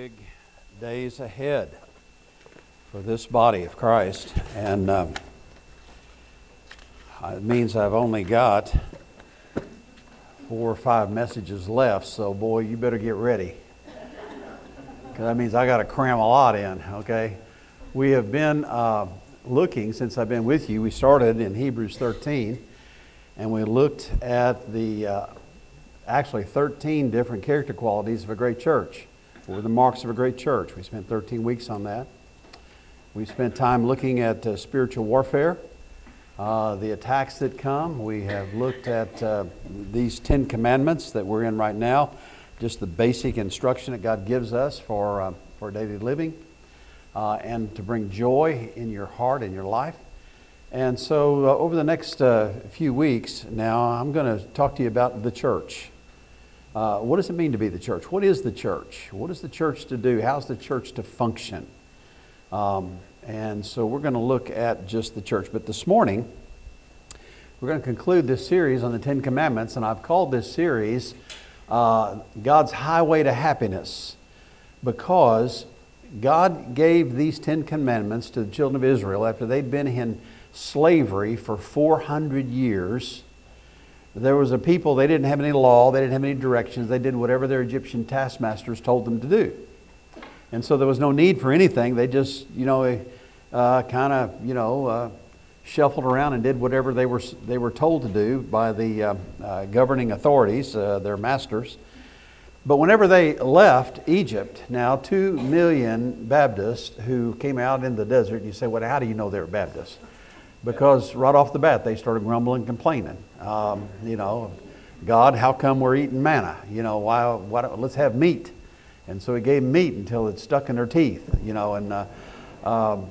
big days ahead for this body of Christ. And um, it means I've only got four or five messages left, so boy, you better get ready. Because that means I got to cram a lot in, okay? We have been uh, looking since I've been with you. We started in Hebrews 13, and we looked at the uh, actually 13 different character qualities of a great church, or the marks of a great church. We spent 13 weeks on that. We spent time looking at uh, spiritual warfare, uh, the attacks that come. We have looked at uh, these Ten Commandments that we're in right now, just the basic instruction that God gives us for, uh, for daily living uh, and to bring joy in your heart and your life. And so, uh, over the next few weeks now, I'm going to talk to you about the church. Uh, what does it mean to be the church? What is the church? What is the church to do? How's the church to function? Um, and so, we're going to look at just the church. But this morning, we're going to conclude this series on the Ten Commandments, and I've called this series uh, God's Highway to Happiness because God gave these Ten Commandments to the children of Israel after they'd been in slavery for 400 years. There was a people, they didn't have any law, they didn't have any directions, they did whatever their Egyptian taskmasters told them to do. And so there was no need for anything. They just, you know, uh, kind of, you know, uh, shuffled around and did whatever they were, they were told to do by the uh, uh governing authorities, uh, their masters. But whenever they left Egypt, now two million Baptists who came out in the desert, you say, well, how do you know they were Baptists? because right off the bat they started grumbling, complaining. Um, you know, God, how come we're eating manna? You know, why? why let's have meat. And so He gave meat until it stuck in their teeth. You know, and uh, um,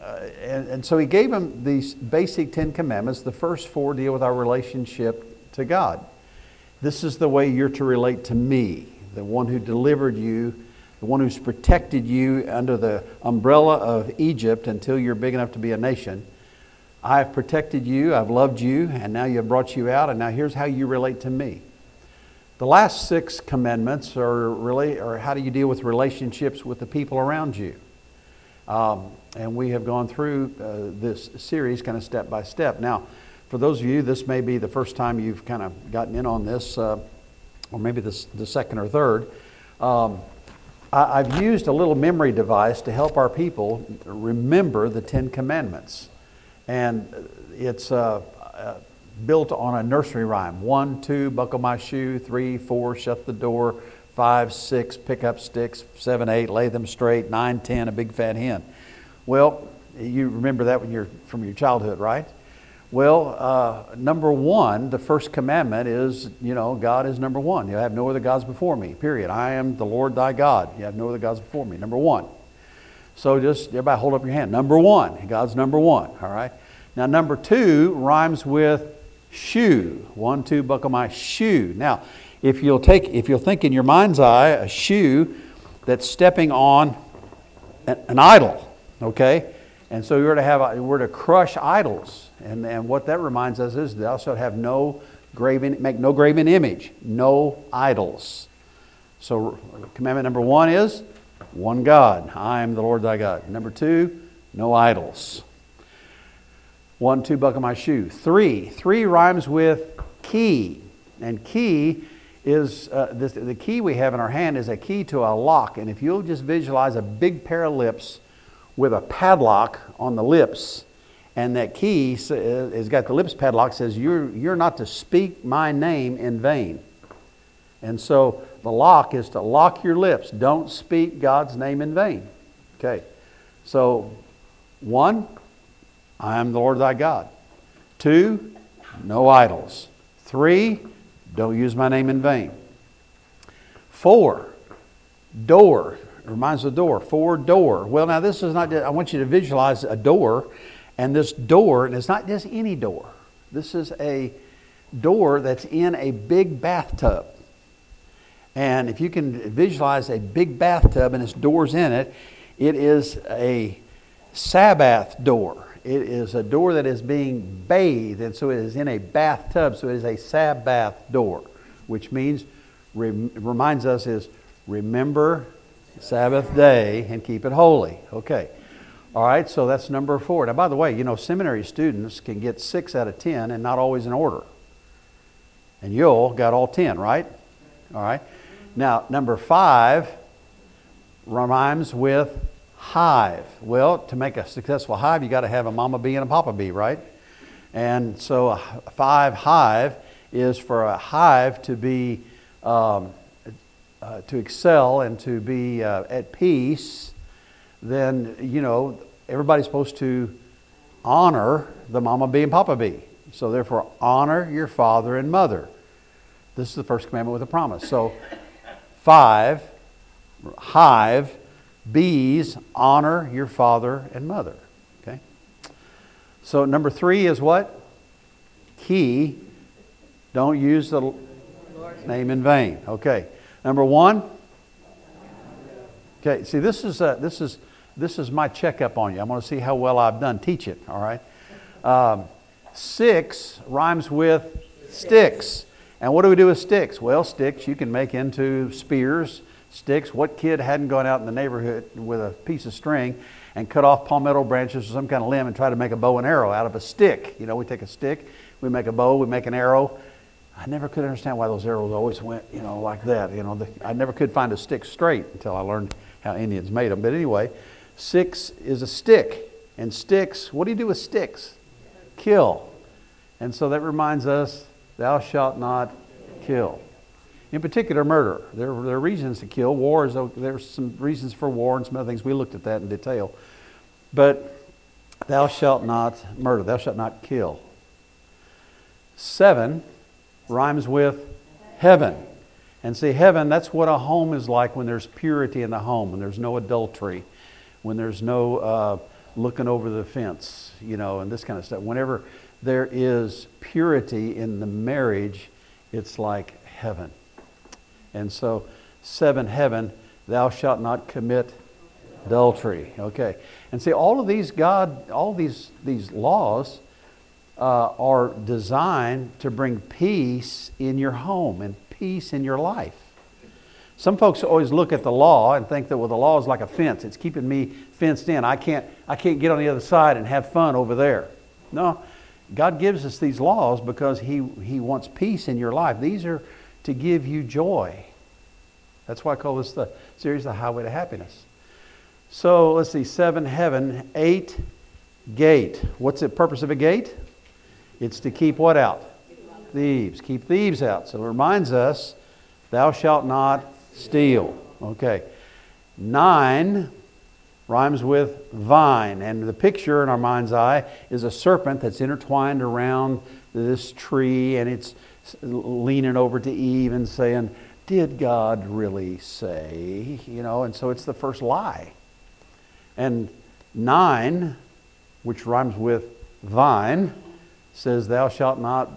uh, and, and so He gave them these basic Ten Commandments. The first four deal with our relationship to God. This is the way you're to relate to me, the one who delivered you the one who's protected you under the umbrella of Egypt until you're big enough to be a nation. I have protected you, I've loved you, and now you have brought you out, and now here's how you relate to me. The last six commandments are really, or how do you deal with relationships with the people around you? Um, and we have gone through uh, this series kind of step by step. Now, for those of you, this may be the first time you've kind of gotten in on this, uh, or maybe this, the second or third. Um, I, I've used a little memory device to help our people remember the Ten Commandments and it's uh, uh, built on a nursery rhyme one, two, buckle my shoe, three, four, shut the door, five, six, pick up sticks, seven, eight, lay them straight, nine, ten, a big fat hen. Well, you remember that when you're from your childhood, right? Well, uh, number one, the first commandment is, you know, God is number one. You have no other gods before me, period. I am the Lord thy God. You have no other gods before me. Number one. So just everybody hold up your hand. Number one. God's number one. All right. Now number two rhymes with shoe. One, two, buckle my shoe. Now, if you'll take, if you'll think in your mind's eye, a shoe that's stepping on an, idol. Okay. And so we're to have, we're to crush idols. And, and what that reminds us is thou shalt have no graven, make no graven image, no idols. So commandment number one is one God. I am the Lord thy God. Number two, no idols. One, two, buckle my shoe. Three, three rhymes with key. And key is uh, this, the key we have in our hand is a key to a lock. And if you'll just visualize a big pair of lips with a padlock on the lips, and that key has got the lips padlock says you're, you're not to speak my name in vain. And so the lock is to lock your lips. Don't speak God's name in vain. Okay. So, one, I am the Lord thy God. Two, no idols. Three, don't use my name in vain. Four, door. It reminds of the door. Four, door. Well, now this is not, I want you to visualize a door, and this door, and it's not just any door. This is a door that's in a big bathtub. And if you can visualize a big bathtub and its doors in it, it is a Sabbath door. It is a door that is being bathed, and so it is in a bathtub, so it is a Sabbath door, which means, reminds us is remember Sabbath day and keep it holy. Okay. All right, so that's number four. Now, by the way, you know, seminary students can get six out of ten and not always in order. And you'll got all ten, right? All right. Now, number five rhymes with hive. Well, to make a successful hive, you got to have a mama bee and a papa bee, right? And so, a five hive is for a hive to be um, uh, to excel and to be uh, at peace. Then you know everybody's supposed to honor the mama bee and papa bee. So therefore, honor your father and mother. This is the first commandment with a promise. So, five hive bees honor your father and mother. Okay. So number three is what? Key. Don't use the name in vain. Okay. Number one. Okay. See, this is uh, this is this is my checkup on you. I'm going to see how well I've done Teach it. All right. Um, six rhymes with sticks. And what do we do with sticks? Well, sticks you can make into spears, sticks. What kid hadn't gone out in the neighborhood with a piece of string and cut off palmetto branches or some kind of limb and try to make a bow and arrow out of a stick? You know, we take a stick, we make a bow, we make an arrow. I never could understand why those arrows always went, you know, like that. You know, the, I never could find a stick straight until I learned how Indians made them. But anyway, six is a stick. And sticks, what do you do with sticks? Kill. And so that reminds us, thou shalt not kill. In particular, murder. There, there are reasons to kill. War is, there's some reasons for war and some other things. We looked at that in detail. But thou shalt not murder. Thou shalt not kill. Seven rhymes with heaven. And see, heaven, that's what a home is like when there's purity in the home, when there's no adultery, when there's no uh, looking over the fence, you know, and this kind of stuff. Whenever there is purity in the marriage, it's like heaven. And so, seven, heaven, thou shalt not commit adultery. Okay. And see, all of these God, all these, these laws uh, are designed to bring peace in your home and peace in your life. Some folks always look at the law and think that well, the law is like a fence. It's keeping me fenced in. I can't, I can't get on the other side and have fun over there. No, God gives us these laws because He, he wants peace in your life. These are to give you joy. That's why I call this the series The Highway to Happiness. So let's see, seven, heaven, eight, gate. What's the purpose of a gate? It's to keep what out? Thieves. Keep thieves out. So it reminds us, thou shalt not steal. Okay. Nine rhymes with vine. And the picture in our mind's eye is a serpent that's intertwined around this tree and it's leaning over to Eve and saying, Did God really say? You know, and so it's the first lie. And nine, which rhymes with vine, says, Thou shalt not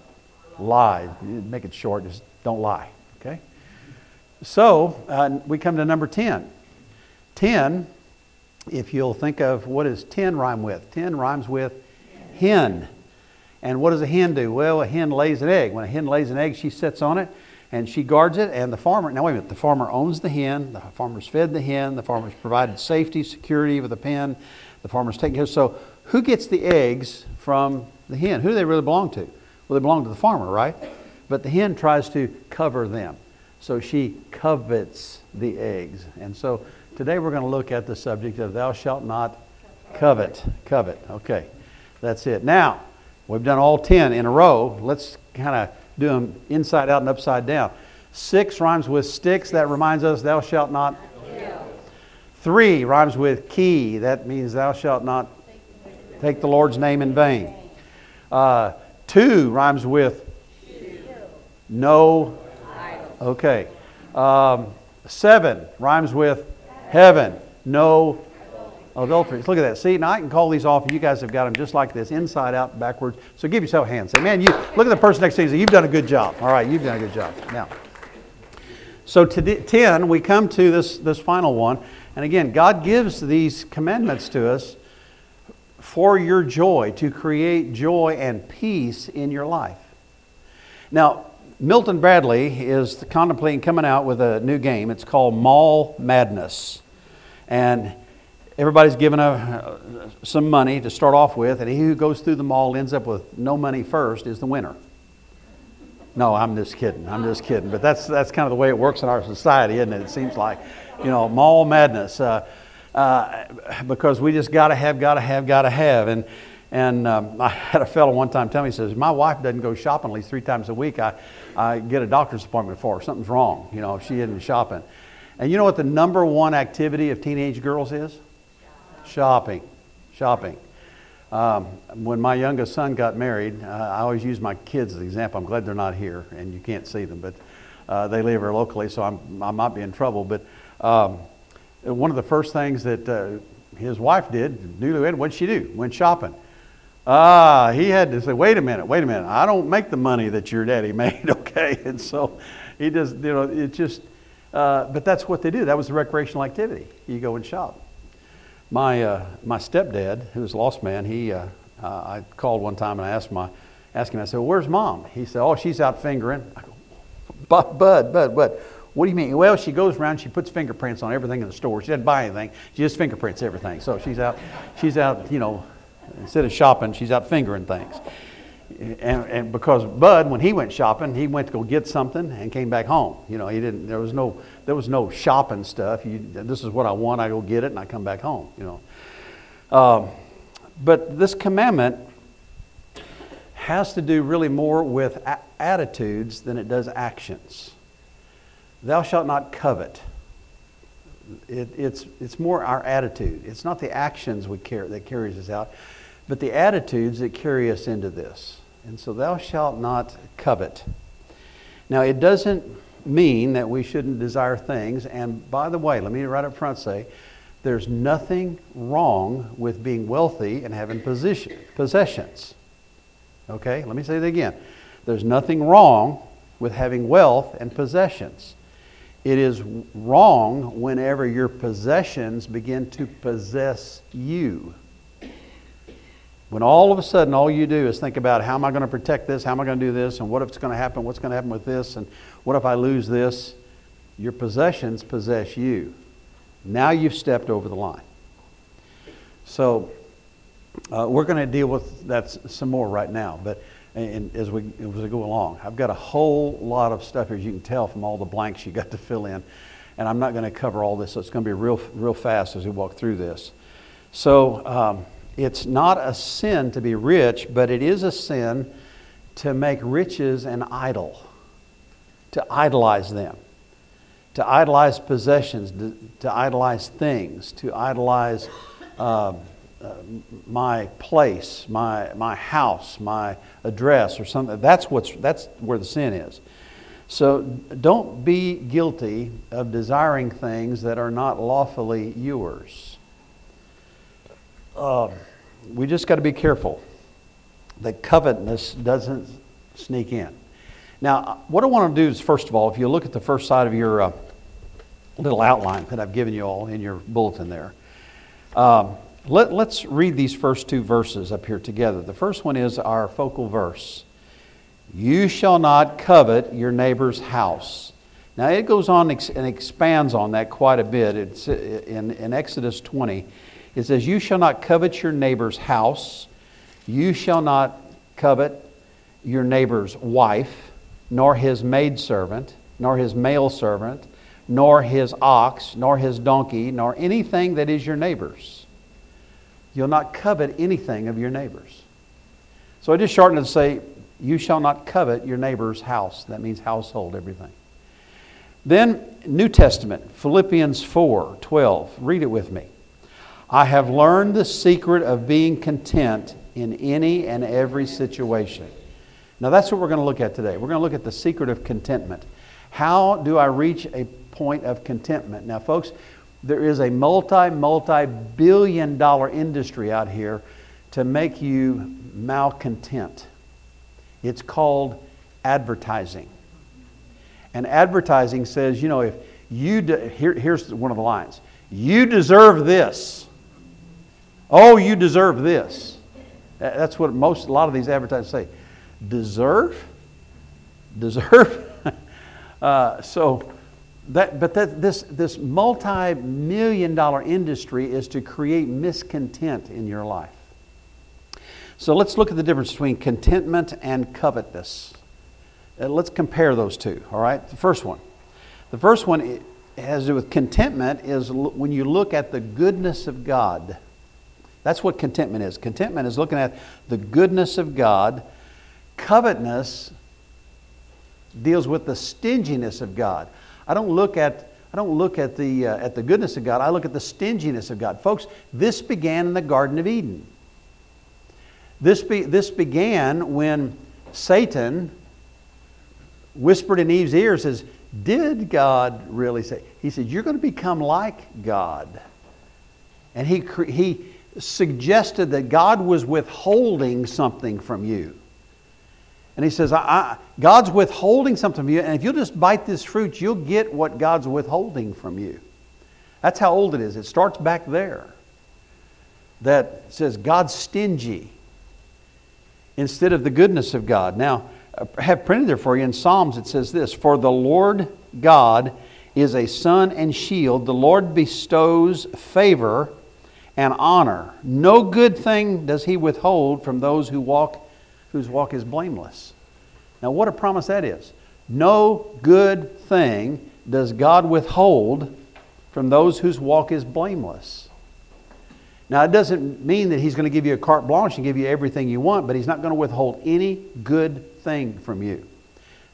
lie. Make it short, just don't lie. Okay? So uh, we come to number 10. 10, if you'll think of what does 10 rhyme with? 10 rhymes with hen. And what does a hen do? Well, a hen lays an egg. When a hen lays an egg, she sits on it and she guards it. And the farmer, now wait a minute, the farmer owns the hen, the farmer's fed the hen, the farmer's provided safety, security with the pen, the farmer's taking care. of So who gets the eggs from the hen? Who do they really belong to? Well, they belong to the farmer, right? But the hen tries to cover them. So she covets the eggs. And so today we're going to look at the subject of thou shalt not covet. Covet. Okay. That's it. Now, we've done all 10 in a row. Let's kind of do them inside out and upside down. Six rhymes with sticks. That reminds us, thou shalt not. Three rhymes with key. That means thou shalt not take the Lord's name in vain. Uh, two rhymes with no. Okay. Um, seven rhymes with heaven. No adulteries. Look at that. See, now I can call these off, and you guys have got them just like this, inside out, backwards. So give yourself a hand. Say, man, you look at the person next to you. Say, you've done a good job. All right, you've done a good job. Now, so to ten, we come to this this final one, and again, God gives these commandments to us for your joy, to create joy and peace in your life. Now, Milton Bradley is contemplating coming out with a new game. It's called Mall Madness. And everybody's given a, some money to start off with, and he who goes through the mall ends up with no money first is the winner. No, I'm just kidding. I'm just kidding. But that's, that's kind of the way it works in our society, isn't it? It seems like, you know, mall madness. Uh, uh, because we just got to have, got to have, got to have. And, and um, I had a fellow one time tell me, he says, My wife doesn't go shopping at least three times a week. I, I get a doctor's appointment for her. Something's wrong, you know, if she isn't shopping. And you know what the number one activity of teenage girls is? Shopping. Shopping. Um, when my youngest son got married, uh, I always use my kids as an example. I'm glad they're not here and you can't see them, but uh, they live here locally, so I'm, I might be in trouble. But um, one of the first things that uh, his wife did, newlywed, what'd she do? Went shopping. Ah, he had to say, wait a minute, wait a minute. I don't make the money that your daddy made, okay? And so he just, you know, it just, uh, but that's what they do. That was the recreational activity. You go and shop. My, uh, my stepdad, who was a lost man, he, uh, uh I called one time and I asked, my, asked him, I said, well, where's mom? He said, oh, she's out fingering. I go, Bud, Bud, Bud, Bud. What do you mean? Well, she goes around, she puts fingerprints on everything in the store. She doesn't buy anything. She just fingerprints everything. So she's out, she's out, you know, instead of shopping, she's out fingering things. And, and because Bud, when he went shopping, he went to go get something and came back home. You know, he didn't. There was no. There was no shopping stuff. You, this is what I want. I go get it and I come back home. You know. Um, but this commandment has to do really more with a- attitudes than it does actions. Thou shalt not covet. It, it's, it's more our attitude. It's not the actions we carry, that carries us out, but the attitudes that carry us into this. And so, thou shalt not covet. Now, it doesn't mean that we shouldn't desire things. And by the way, let me right up front say, there's nothing wrong with being wealthy and having position, possessions. Okay, let me say that again. There's nothing wrong with having wealth and possessions. It is wrong whenever your possessions begin to possess you. When all of a sudden all you do is think about how am I going to protect this, how am I going to do this, and what if it's going to happen, what's going to happen with this, and what if I lose this, your possessions possess you. Now you've stepped over the line. So uh, we're going to deal with that some more right now, but and as we, as we go along. I've got a whole lot of stuff, here as you can tell from all the blanks you got to fill in. And I'm not going to cover all this, so it's going to be real, real fast as we walk through this. So um, it's not a sin to be rich, but it is a sin to make riches an idol, to idolize them, to idolize possessions, to, to idolize things, to idolize. Um, uh, my place, my, my house, my address, or something. That's, what's, that's where the sin is. So don't be guilty of desiring things that are not lawfully yours. Uh, we just got to be careful that covetousness doesn't sneak in. Now, what I want to do is, first of all, if you look at the first side of your uh, little outline that I've given you all in your bulletin there, um, let, us read these first two verses up here together. The first one is our focal verse You shall not covet your neighbor's house. Now, it goes on and expands on that quite a bit. It's uh, in, in Exodus 20. It says, You shall not covet your neighbor's house. You shall not covet your neighbor's wife, nor his maidservant, nor his male servant, nor his ox, nor his donkey, nor anything that is your neighbor's. You'll not covet anything of your neighbor's. So I just shortened it to say, You shall not covet your neighbor's house. That means household, everything. Then, New Testament, Philippians 4 12. Read it with me. I have learned the secret of being content in any and every situation. Now, that's what we're going to look at today. We're going to look at the secret of contentment. How do I reach a point of contentment? Now, folks, there is a multi, multi billion dollar industry out here to make you malcontent. It's called advertising. And advertising says, you know, if you, de- here, here's one of the lines you deserve this. Oh, you deserve this. That's what most, a lot of these advertisers say. Deserve? Deserve? uh, so, that, but that, this, this multi million dollar industry is to create miscontent in your life. So let's look at the difference between contentment and covetousness. Uh, let's compare those two, all right? The first one. The first one has to do with contentment, is when you look at the goodness of God. That's what contentment is. Contentment is looking at the goodness of God. Covetousness deals with the stinginess of God. I don't look at I don't look at the uh, at the goodness of God. I look at the stinginess of God. Folks, this began in the Garden of Eden. This be, this began when Satan whispered in Eve's ear says, "Did God really say?" He said, "You're going to become like God." And he he suggested that God was withholding something from you. And he says, I, I, God's withholding something from you, and if you'll just bite this fruit, you'll get what God's withholding from you. That's how old it is. It starts back there. That says God's stingy instead of the goodness of God. Now, I have printed there for you in Psalms, it says this For the Lord God is a sun and shield, the Lord bestows favor and honor. No good thing does he withhold from those who walk whose walk is blameless. Now, what a promise that is. No good thing does God withhold from those whose walk is blameless. Now, it doesn't mean that He's going to give you a carte blanche and give you everything you want, but He's not going to withhold any good thing from you.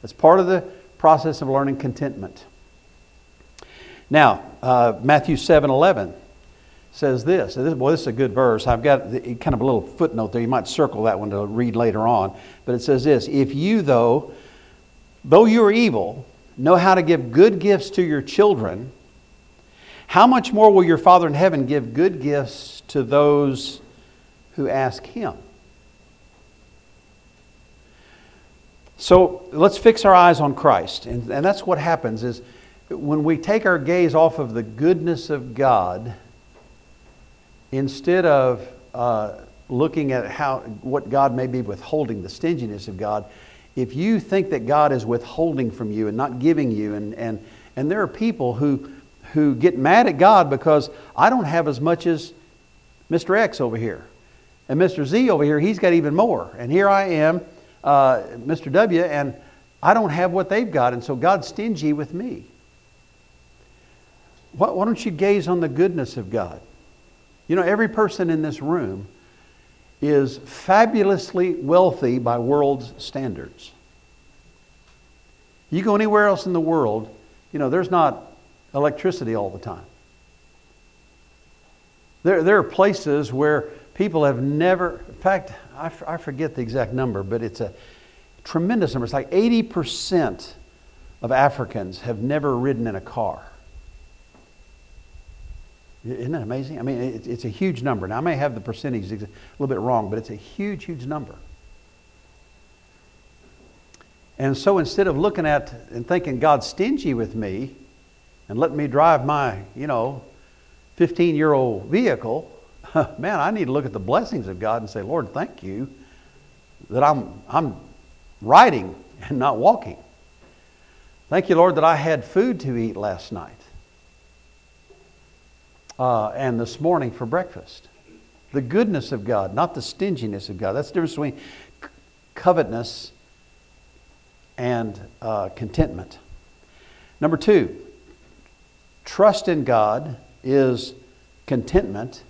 It's part of the process of learning contentment. Now, uh, Matthew 7 11 says this. this. Boy, this is a good verse. I've got kind of a little footnote there. You might circle that one to read later on. But it says this If you, though, though you are evil, know how to give good gifts to your children, how much more will your Father in heaven give good gifts to those who ask Him? So let's fix our eyes on Christ. And, and that's what happens is when we take our gaze off of the goodness of God instead of uh, looking at how what God may be withholding, the stinginess of God, if you think that God is withholding from you and not giving you, and, and, and there are people who, who get mad at God because I don't have as much as Mr. X over here. And Mr. Z over here, he's got even more. And here I am, uh, Mr. W, and I don't have what they've got. And so God's stingy with me. Why, why don't you gaze on the goodness of God? You know, every person in this room is fabulously wealthy by world's standards. You go anywhere else in the world, you know, there's not electricity all the time. There, there are places where people have never, in fact, I, f- I forget the exact number, but it's a tremendous number. It's like 80% of Africans have never ridden in a car. Isn't that amazing? I mean, it's a huge number. Now, I may have the percentage a little bit wrong, but it's a huge, huge number. And so instead of looking at and thinking God's stingy with me and letting me drive my, you know, 15 year old vehicle, man, I need to look at the blessings of God and say, Lord, thank you that I'm, I'm riding and not walking. Thank you, Lord, that I had food to eat last night uh, and this morning for breakfast. The goodness of God, not the stinginess of God. That's the difference between covetousness and uh, contentment. Number two, trust in God is contentment,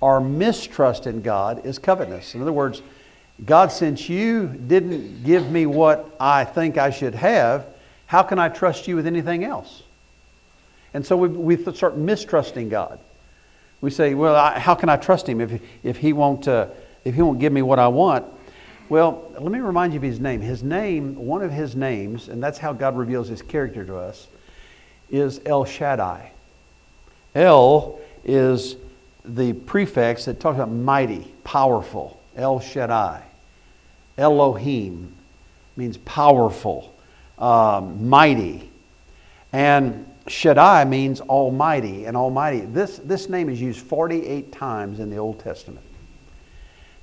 or mistrust in God is covetousness. In other words, God, since you didn't give me what I think I should have, how can I trust you with anything else? And so we, we start mistrusting God. We say, well, I, how can I trust him if, if, he won't, uh, if he won't give me what I want? Well, let me remind you of his name. His name, one of his names, and that's how God reveals his character to us, is El Shaddai. El is the prefix that talks about mighty, powerful. El Shaddai. Elohim means powerful, um, mighty. And Shaddai means almighty and almighty. This, this name is used 48 times in the Old Testament.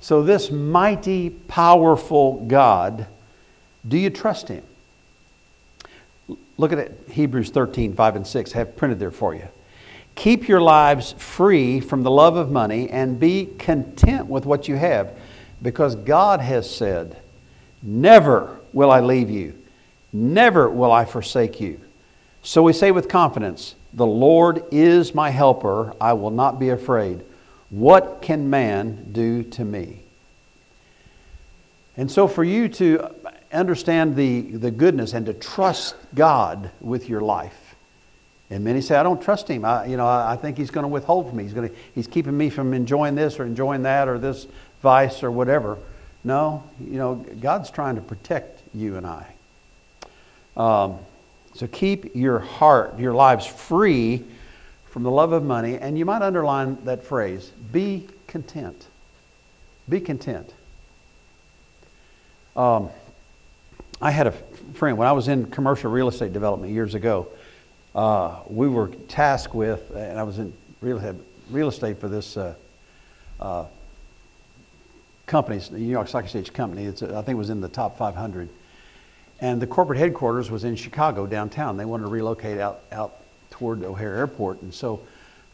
So, this mighty, powerful God, do you trust him? look at it, Hebrews 13, 5 and 6, have printed there for you. Keep your lives free from the love of money and be content with what you have because God has said, Never will I leave you, never will I forsake you. So we say with confidence, The Lord is my helper, I will not be afraid. What can man do to me? And so, for you to understand the, the goodness and to trust God with your life, and many say, I don't trust him. I, you know, I, think he's going to withhold from me. He's, going to, he's keeping me from enjoying this or enjoying that or this vice or whatever. No, you know, God's trying to protect you and I. Um, so keep your heart, your lives free from the love of money. And you might underline that phrase be content. Be content. Um, I had a friend, when I was in commercial real estate development years ago, uh, we were tasked with, and I was in real real estate for this uh, uh, company, New York Stock Exchange company. It's, I think it was in the top 500. And the corporate headquarters was in Chicago, downtown. They wanted to relocate out, out toward O'Hare Airport. And so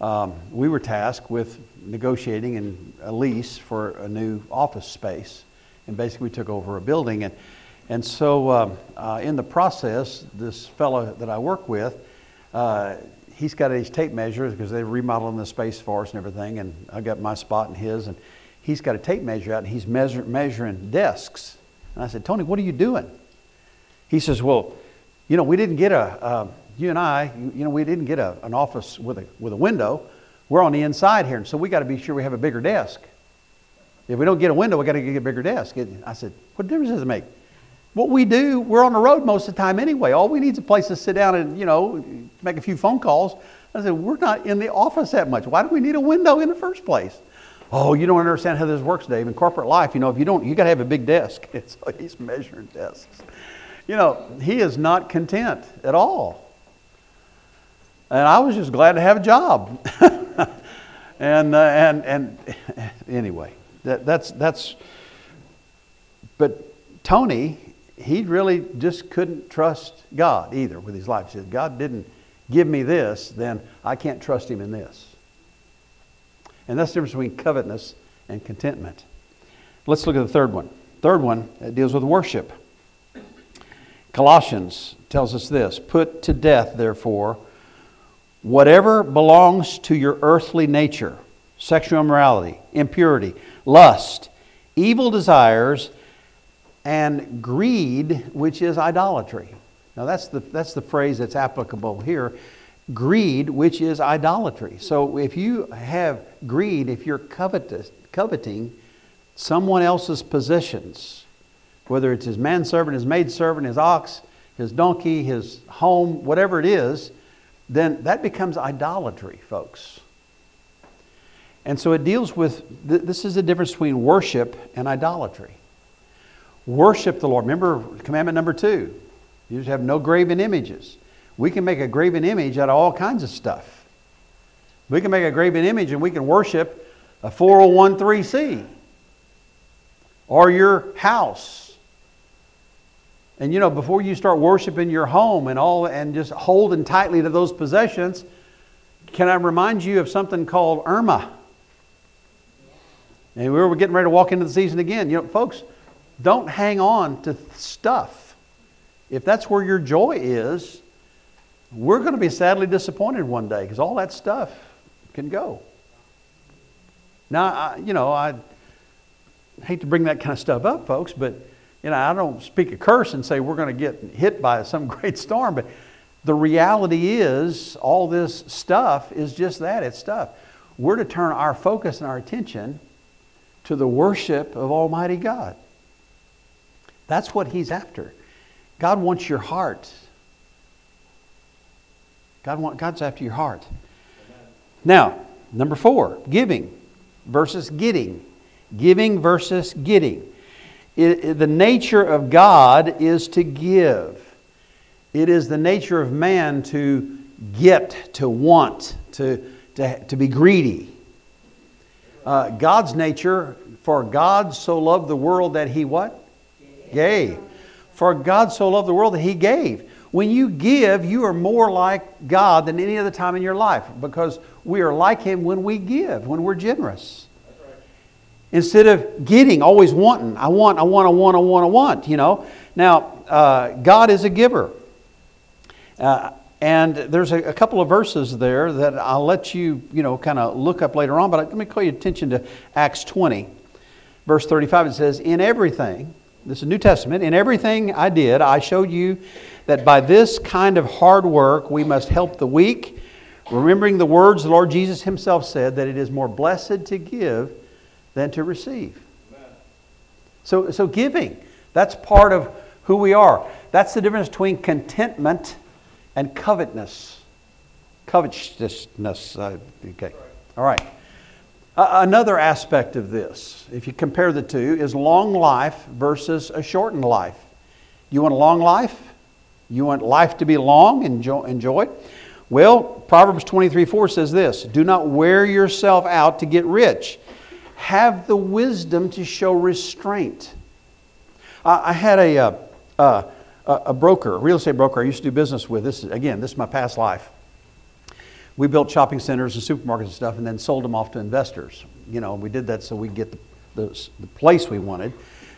um, we were tasked with negotiating a lease for a new office space. And basically, we took over a building. And, and so, um, uh, in the process, this fellow that I work with, uh, he's got his tape measure because they're remodeling the space for us and everything, and I got my spot and his, and he's got a tape measure out and he's measure, measuring desks. And I said, Tony, what are you doing? He says, Well, you know, we didn't get a, uh, you and I, you know, we didn't get a, an office with a, with a window. We're on the inside here, and so we got to be sure we have a bigger desk. If we don't get a window, we got to get a bigger desk. I said, What difference does it make? What we do, we're on the road most of the time anyway. All we need is a place to sit down and, you know, make a few phone calls. I said, we're not in the office that much. Why do we need a window in the first place? Oh, you don't understand how this works, Dave. In corporate life, you know, if you don't, you got to have a big desk. so he's measuring desks. You know, he is not content at all. And I was just glad to have a job. and, uh, and, and anyway, that, that's, that's, but Tony he really just couldn't trust God either with his life. He said, God didn't give me this, then I can't trust him in this. And that's the difference between covetousness and contentment. Let's look at the third one. Third one deals with worship. Colossians tells us this Put to death, therefore, whatever belongs to your earthly nature sexual immorality, impurity, lust, evil desires and greed, which is idolatry. Now, that's the, that's the phrase that's applicable here. Greed, which is idolatry. So, if you have greed, if you're covetous, coveting someone else's possessions, whether it's his manservant, his maidservant, his ox, his donkey, his home, whatever it is, then that becomes idolatry, folks. And so it deals with this is the difference between worship and idolatry. Worship the Lord. Remember commandment number two you just have no graven images. We can make a graven image out of all kinds of stuff. We can make a graven image and we can worship a 4013C or your house. And you know, before you start worshiping your home and all and just holding tightly to those possessions, can I remind you of something called Irma? And we were getting ready to walk into the season again. You know, folks, don't hang on to stuff. If that's where your joy is, we're going to be sadly disappointed one day because all that stuff can go. Now, I, you know, I hate to bring that kind of stuff up, folks, but you know, I don't speak a curse and say we're going to get hit by some great storm, but the reality is all this stuff is just that it's stuff. We're to turn our focus and our attention to the worship of Almighty God. That's what He's after. God wants your heart. God want, God's after your heart. Now, number four, giving versus getting. Giving versus getting. It, the nature of God is to give. It is the nature of man to get, to want, to, to, to be greedy. Uh, God's nature, for God so loved the world that he what? gave. For God so loved the world that he gave. When you give, you are more like God than any other time in your life because we are like Him when we give, when we're generous. Instead of getting, always wanting, I want, I want, I want, I want, I want, you know. Now, uh, God is a giver. Uh, and there's a, a, couple of verses there that I'll let you, you know, kind of look up later on, but let me call your attention to Acts 20, verse 35. It says, In everything, this is New Testament, in everything I did, I showed you that by this kind of hard work we must help the weak, remembering the words the Lord Jesus himself said that it is more blessed to give than to receive. So, so giving, that's part of who we are. That's the difference between contentment and covetousness. Covetousness. Uh, okay. All right. Uh, another aspect of this, if you compare the two, is long life versus a shortened life. You want a long life? You want life to be long and enjoy, enjoy Well, Proverbs 23 4 says this Do not wear yourself out to get rich. Have the wisdom to show restraint. I had a, uh, uh, a broker, a real estate broker I used to do business with. This is, again, this is my past life. We built shopping centers and supermarkets and stuff and then sold them off to investors. You know, we did that so we'd get the, the, the place we wanted,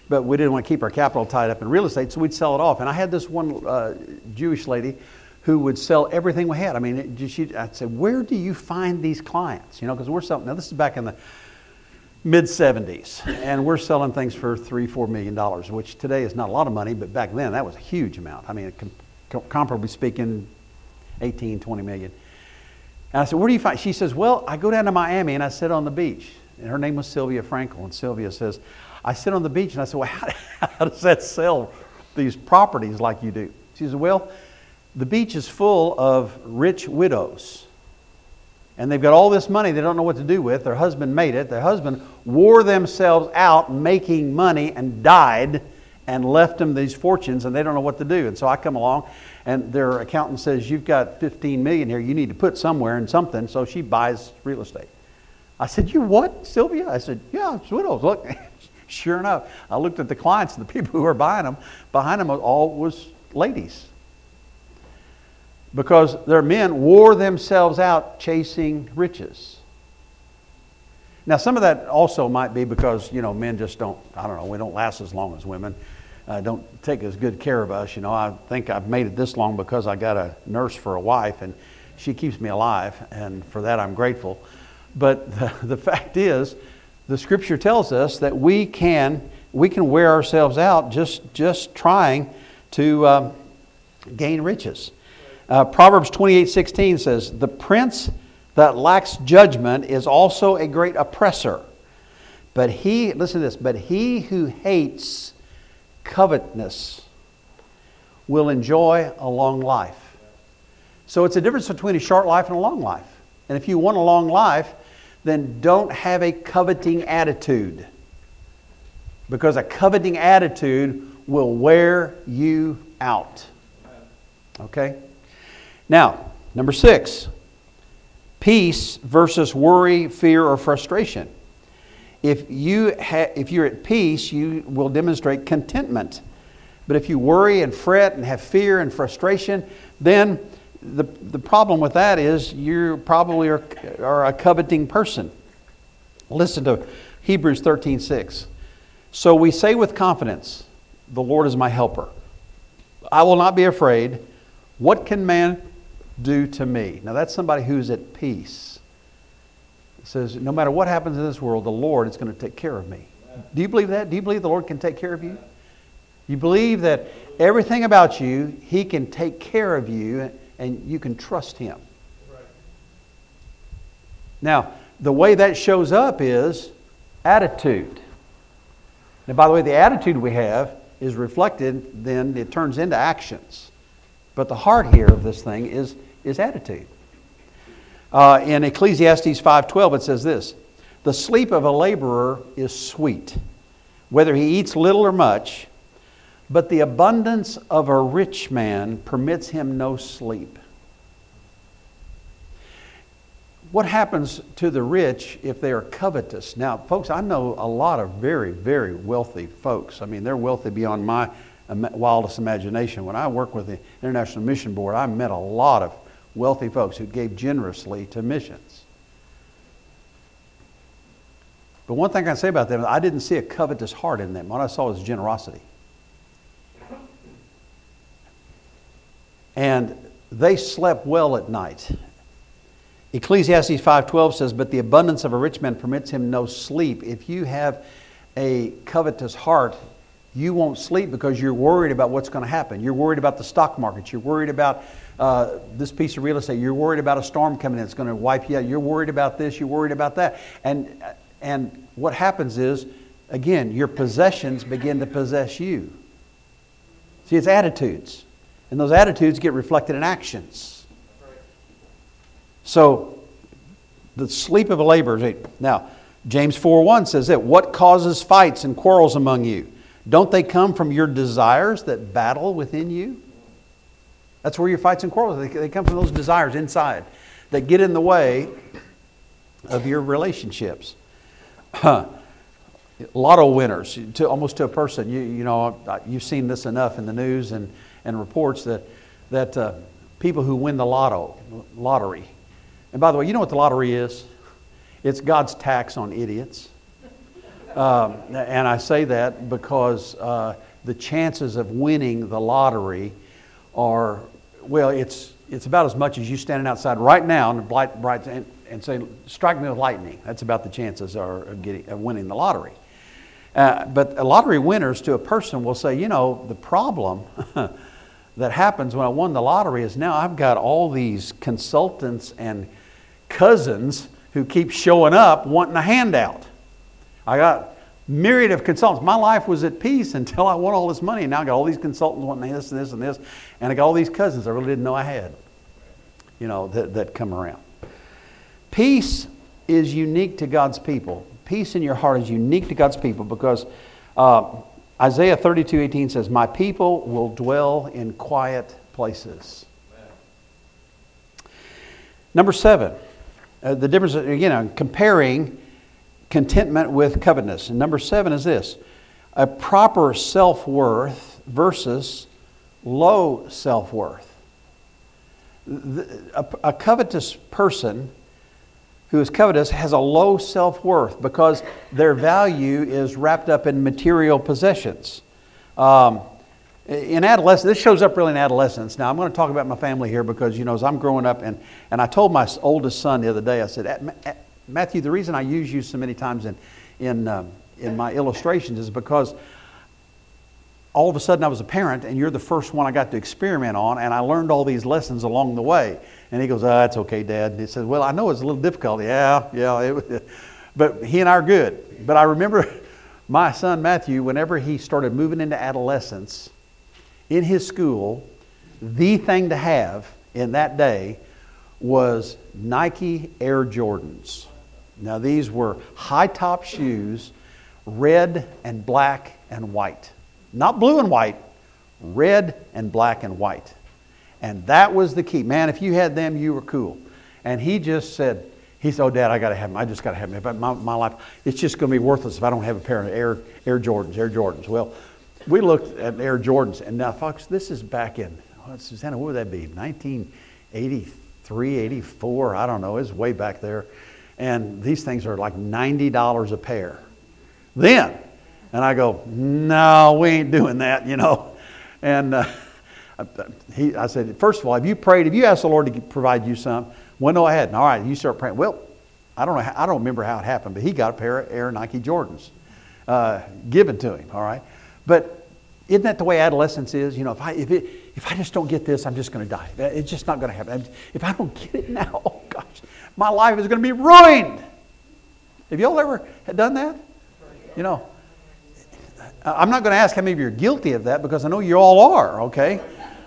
but we didn't want to keep our capital tied up in real estate, so we'd sell it off. And I had this one uh, Jewish lady who would sell everything we had. I mean, she, I'd say, Where do you find these clients? You know, because we're selling, now this is back in the mid 70s, and we're selling things for three, four million dollars, which today is not a lot of money, but back then that was a huge amount. I mean, com- comparably speaking, 18, 20 million. And I said, Where do you find? She says, Well, I go down to Miami and I sit on the beach. And her name was Sylvia Frankel. And Sylvia says, I sit on the beach and I said, Well, how, how does that sell these properties like you do? She says, Well, the beach is full of rich widows and they've got all this money they don't know what to do with. Their husband made it. Their husband wore themselves out making money and died and left them these fortunes and they don't know what to do. And so I come along and their accountant says, You've got 15 million here. You need to put somewhere in something. So she buys real estate. I said, You what, Sylvia? I said, Yeah, it's widows. Look, sure enough, I looked at the clients and the people who were buying them. Behind them all was ladies because their men wore themselves out chasing riches. Now, some of that also might be because, you know, men just don't, I don't know, we don't last as long as women, uh, don't take as good care of us. You know, I think I've made it this long because I got a nurse for a wife and she keeps me alive, and for that I'm grateful. But the, the fact is, the scripture tells us that we can, we can wear ourselves out just, just trying to um, gain riches. Uh, Proverbs 28 16 says, The prince that lacks judgment is also a great oppressor. But he, listen to this, but he who hates covetousness will enjoy a long life. So it's a difference between a short life and a long life. And if you want a long life, then don't have a coveting attitude. Because a coveting attitude will wear you out. Okay? Now, number six, peace versus worry, fear, or frustration. If, you ha- if you're at peace, you will demonstrate contentment. But if you worry and fret and have fear and frustration, then the, the problem with that is you probably are, are a coveting person. Listen to Hebrews 13 6. So we say with confidence, The Lord is my helper. I will not be afraid. What can man do to me. Now, that's somebody who's at peace. It says, no matter what happens in this world, the Lord is going to take care of me. Do you believe that? Do you believe the Lord can take care of you? You believe that everything about you, He can take care of you and you can trust Him. Now, the way that shows up is attitude. Now, by the way, the attitude we have is reflected, then it turns into actions. But the heart here of this thing is is attitude. Uh, in Ecclesiastes 5:12 it says this, "The sleep of a laborer is sweet, whether he eats little or much, but the abundance of a rich man permits him no sleep." What happens to the rich if they are covetous? Now, folks, I know a lot of very, very wealthy folks. I mean, they're wealthy beyond my wildest imagination. When I worked with the International Mission Board, I met a lot of wealthy folks who gave generously to missions. But one thing I can say about them, I didn't see a covetous heart in them. What I saw was generosity. And they slept well at night. Ecclesiastes 5:12 says, "But the abundance of a rich man permits him no sleep." If you have a covetous heart, you won't sleep because you're worried about what's going to happen. You're worried about the stock market. You're worried about uh, this piece of real estate. You're worried about a storm coming in. It's going to wipe you out. You're worried about this. You're worried about that. And, and what happens is, again, your possessions begin to possess you. See, it's attitudes. And those attitudes get reflected in actions. So, the sleep of a laborer. Now, James 4 1 says that what causes fights and quarrels among you? Don't they come from your desires that battle within you? That's where your fights and quarrels, they, they come from those desires inside that get in the way of your relationships. Lotto winners, to, almost to a person, you, you know, you've seen this enough in the news and, and reports that, that uh, people who win the lotto, lottery, and by the way, you know what the lottery is? It's God's tax on idiots. Um, and I say that because uh, the chances of winning the lottery are, well, it's, it's about as much as you standing outside right now and, bright, bright, and, and saying, strike me with lightning. That's about the chances are of, getting, of winning the lottery. Uh, but lottery winners to a person will say, you know, the problem that happens when I won the lottery is now I've got all these consultants and cousins who keep showing up wanting a handout. I got myriad of consultants. My life was at peace until I won all this money. And now I got all these consultants wanting this and this and this. And I got all these cousins I really didn't know I had, you know, that, that come around. Peace is unique to God's people. Peace in your heart is unique to God's people because uh, Isaiah 32 18 says, My people will dwell in quiet places. Number seven, uh, the difference, again, I'm comparing contentment with covetousness. And number seven is this a proper self worth versus low self worth. A, a, covetous person who is covetous has a low self worth because their value is wrapped up in material possessions. Um, in adolescence, this shows up really in adolescence. Now, I'm going to talk about my family here because, you know, as I'm growing up, and, and I told my oldest son the other day, I said, Matthew, the reason I use you so many times in, in, um, in my illustrations is because all of a sudden I was a parent and you're the first one I got to experiment on, and I learned all these lessons along the way. And he goes, oh, that's okay, Dad. And he says, Well, I know it's a little difficult. Yeah, yeah. It, but he and I are good. But I remember my son Matthew, whenever he started moving into adolescence, in his school, the thing to have in that day was Nike Air Jordans. Now, these were high top shoes, red and black and white. Not blue and white, red and black and white. And that was the key. Man, if you had them, you were cool. And he just said, he said, Oh, Dad, I got to have them. I just got to have them. But my, my life, it's just going to be worthless if I don't have a pair of Air, Air Jordans, Air Jordans. Well, we looked at Air Jordans. And now, folks, this is back in, oh, Susanna, what would that be? 1983, 84? I don't know. It's way back there and these things are like $90 a pair. Then, and I go, no, we ain't doing that, you know. And uh, he, I said, first of all, have you prayed? Have you asked the Lord to provide you some? Well, no, I hadn't. All right, you start praying. Well, I don't know. I don't remember how it happened, but he got a pair of Air Nike Jordans uh, given to him. All right, but isn't that the way adolescence is? You know, if I if it if I just don't get this, I'm just going to die. It's just not going to happen. If I don't get it now, oh gosh, my life is going to be ruined. Have y'all ever done that? You know, I'm not going to ask how many of you are guilty of that because I know you all are, okay?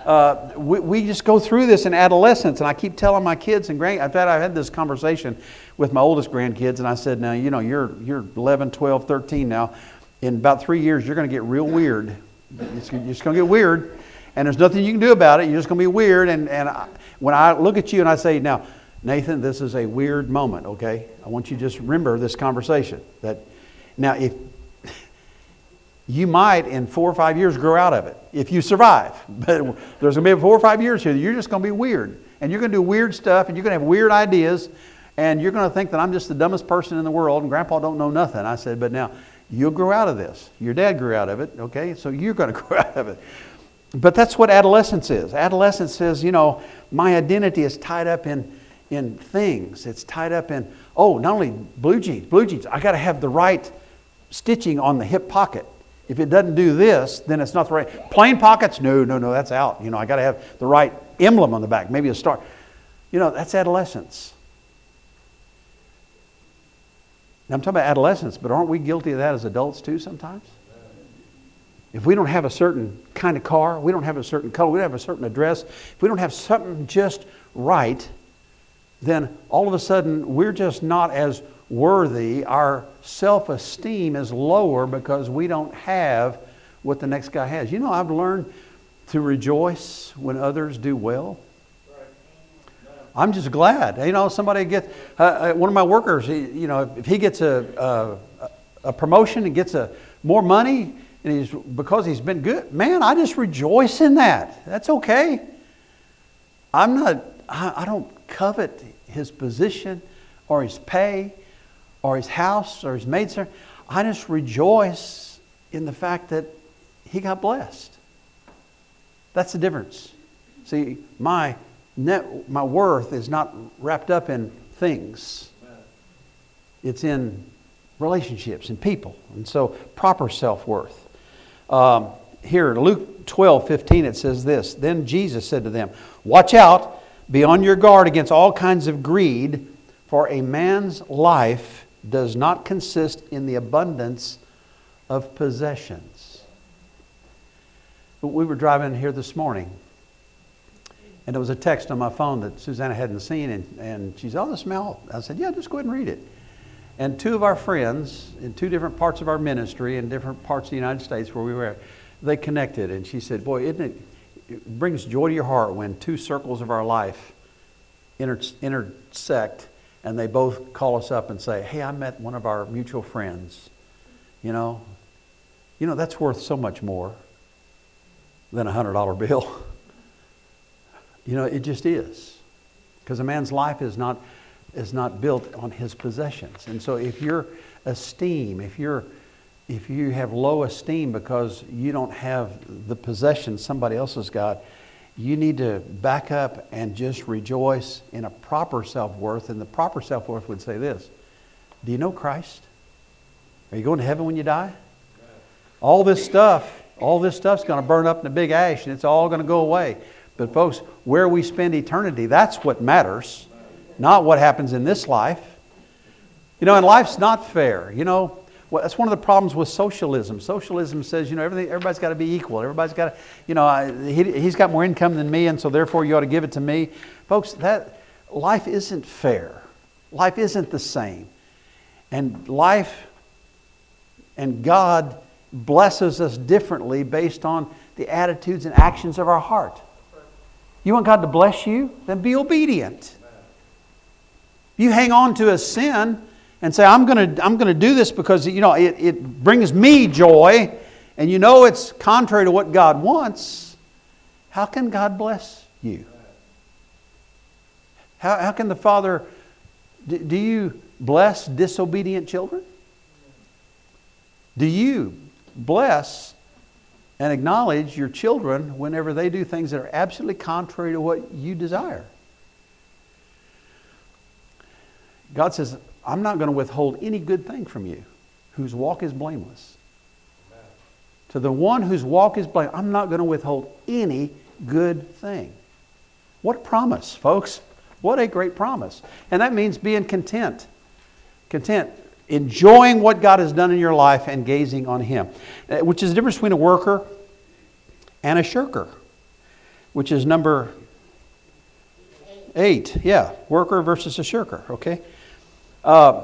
Uh, we, we, just go through this in adolescence, and I keep telling my kids and grand. I've had, I've had this conversation with my oldest grandkids, and I said, "Now, you know, you're you're 11, 12, 13 now. In about three years, you're going to get real weird. It's, you're just going to get weird, and there's nothing you can do about it. You're just going to be weird. And and I, when I look at you and I say, now, Nathan, this is a weird moment, okay? I want you to just remember this conversation. That now if You might, in four or five years, grow out of it if you survive. But there's to be four or five years here you're just to be weird. And you're to do weird stuff, and you're to have weird ideas, and you're to think that I'm just the dumbest person in the world, and Grandpa don't know nothing. I said, but now, you'll grow out of this. Your dad grew out of it, okay? So you're to grow out of it. But that's what adolescence is. Adolescence is, you know, my identity is tied up in, in things. It's tied up in, oh, not only blue jeans, blue jeans, I got to have the right stitching on the hip pocket. If it doesn't do this, then it's not the right. Plain pockets, no, no, no, that's out. You know, I got to have the right emblem on the back, maybe a star. You know, that's adolescence. Now, I'm talking about adolescence, but aren't we guilty of that as adults too sometimes? If we don't have a certain kind of car, we don't have a certain color, we don't have a certain address, if we don't have something just right, then all of a sudden we're just not as worthy. Our self esteem is lower because we don't have what the next guy has. You know, I've learned to rejoice when others do well. I'm just glad. You know, somebody gets, uh, uh, one of my workers, he, you know, if he gets a, a, a promotion and gets a, more money, and he's, because he's been good, man, I just rejoice in that. That's okay. I'm not, I, I don't covet his position or his pay or his house or his maid service. I just rejoice in the fact that he got blessed. That's the difference. See, my net, my worth is not wrapped up in things. It's in relationships and people. And so proper self-worth. Um, here, Luke 12, 15, it says this. Then Jesus said to them, Watch out, be on your guard against all kinds of greed, for a man's life does not consist in the abundance of possessions. We were driving here this morning, and there was a text on my phone that Susanna hadn't seen, and, and she said, Oh, the smell. I said, Yeah, just go ahead and read it. And two of our friends in two different parts of our ministry in different parts of the United States where we were, they connected. And she said, Boy, isn't it, it brings joy to your heart when two circles of our life inter- intersect and they both call us up and say, Hey, I met one of our mutual friends. You know, you know, that's worth so much more than a $100 bill. you know, it just is. Because a man's life is not is not built on his possessions. And so if your esteem, if you're if you have low esteem because you don't have the possession somebody else has got, you need to back up and just rejoice in a proper self worth. And the proper self worth would say this Do you know Christ? Are you going to heaven when you die? All this stuff, all this stuff's going to burn up in a big ash and it's all going to go away. But, folks, where we spend eternity, that's what matters not what happens in this life. You know, and life's not fair. You know, well, that's one of the problems with socialism. Socialism says, you know, everything, everybody's got to be equal. Everybody's got to, you know, I, he, he's got more income than me, and so therefore you ought to give it to me. Folks, that life isn't fair. Life isn't the same. And life and God blesses us differently based on the attitudes and actions of our heart. You want God to bless you? Then be obedient. You hang on to a sin and say, I'm going to I'm to do this because you know, it, it brings me joy, and you know it's contrary to what God wants, how can God bless you? How, how can the Father, do, do you bless disobedient children? Do you bless and acknowledge your children whenever they do things that are absolutely contrary to what you desire? God says, I'm not going to withhold any good thing from you whose walk is blameless. To the one whose walk is blameless, I'm not going to withhold any good thing. What promise, folks. What a great promise. And that means being content. Content. Enjoying what God has done in your life and gazing on Him, uh, which is the difference between a worker and a shirker, which is number eight. Yeah, worker versus a shirker, okay? Uh,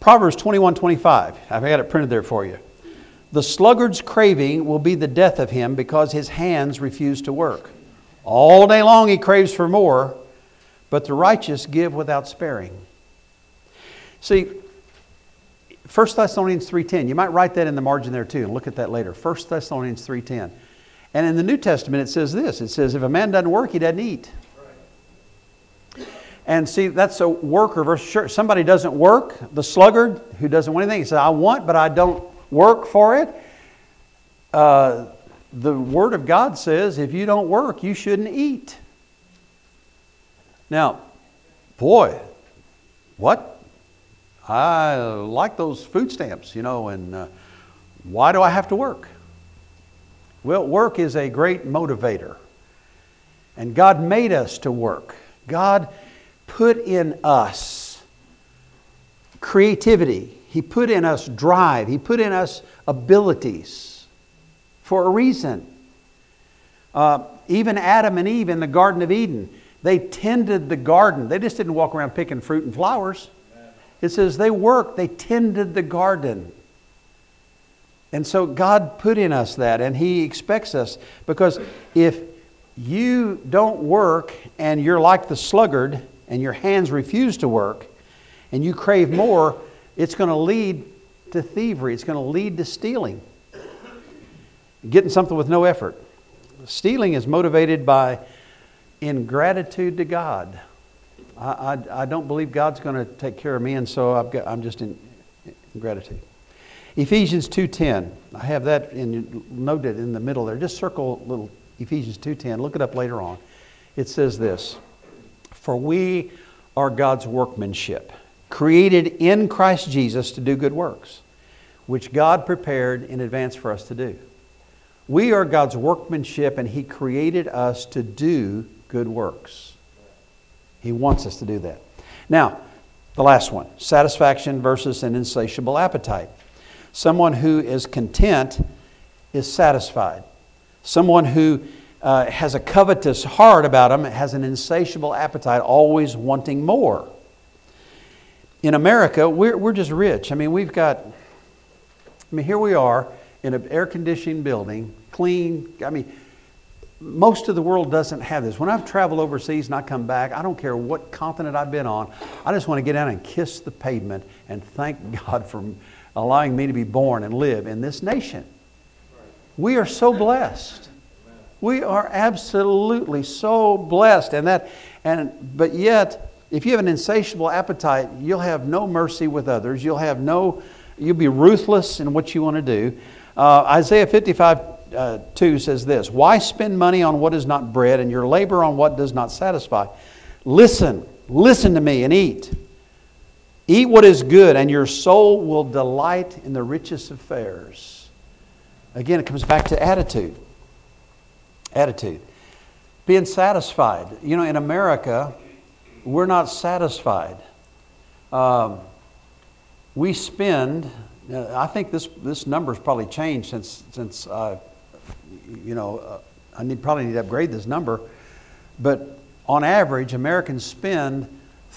Proverbs 21 25. I've got it printed there for you. The sluggard's craving will be the death of him because his hands refuse to work. All day long he craves for more, but the righteous give without sparing. See, 1 Thessalonians 3.10. You might write that in the margin there too and look at that later. 1 Thessalonians 3.10. And in the New Testament it says this. It says, if a man doesn't work, he doesn't eat. And see, that's a worker versus church. Somebody doesn't work, the sluggard who doesn't want anything, he says, I want, but I don't work for it. Uh, the Word of God says if you don't work, you shouldn't eat. Now, boy, what? I like those food stamps, you know, and uh, why do I have to work? Well, work is a great motivator. And God made us to work. God put in us creativity. He put in us drive. He put in us abilities for a reason. Uh, even Adam and Eve in the Garden of Eden, they tended the garden. They just didn't walk around picking fruit and flowers. It says they worked, they tended the garden. And so God put in us that, and He expects us because if you don't work and you're like the sluggard and your hands refuse to work and you crave more, it's going to lead to thievery. It's going to lead to stealing, getting something with no effort. Stealing is motivated by ingratitude to God. I, I, I don't believe God's going to take care of me, and so I've got, I'm just in, in gratitude. Ephesians 2.10. I have that in, noted in the middle there. Just circle little Ephesians 2.10. Look it up later on. It says this, For we are God's workmanship, created in Christ Jesus to do good works, which God prepared in advance for us to do. We are God's workmanship, and He created us to do good works. He wants us to do that. Now, the last one satisfaction versus an insatiable appetite. Someone who is content is satisfied. Someone who uh, has a covetous heart about him has an insatiable appetite, always wanting more. In America, we're, we're just rich. I mean, we've got, I mean, here we are in an air conditioned building, clean. I mean, most of the world doesn't have this. When I've traveled overseas and I come back, I don't care what continent I've been on, I just want to get down and kiss the pavement and thank God for allowing me to be born and live in this nation. We are so blessed. We are absolutely so blessed. And that and but yet, if you have an insatiable appetite, you'll have no mercy with others. You'll have no you'll be ruthless in what you want to do. Uh, Isaiah 55 uh, 2 says this Why spend money on what is not bread and your labor on what does not satisfy? Listen, listen to me and eat. Eat what is good, and your soul will delight in the richest affairs. Again, it comes back to attitude. Attitude. Being satisfied. You know, in America, we're not satisfied. Um, we spend, uh, I think this, this number's probably changed since, since you know, uh, I need, probably need to upgrade this number, but on average, Americans spend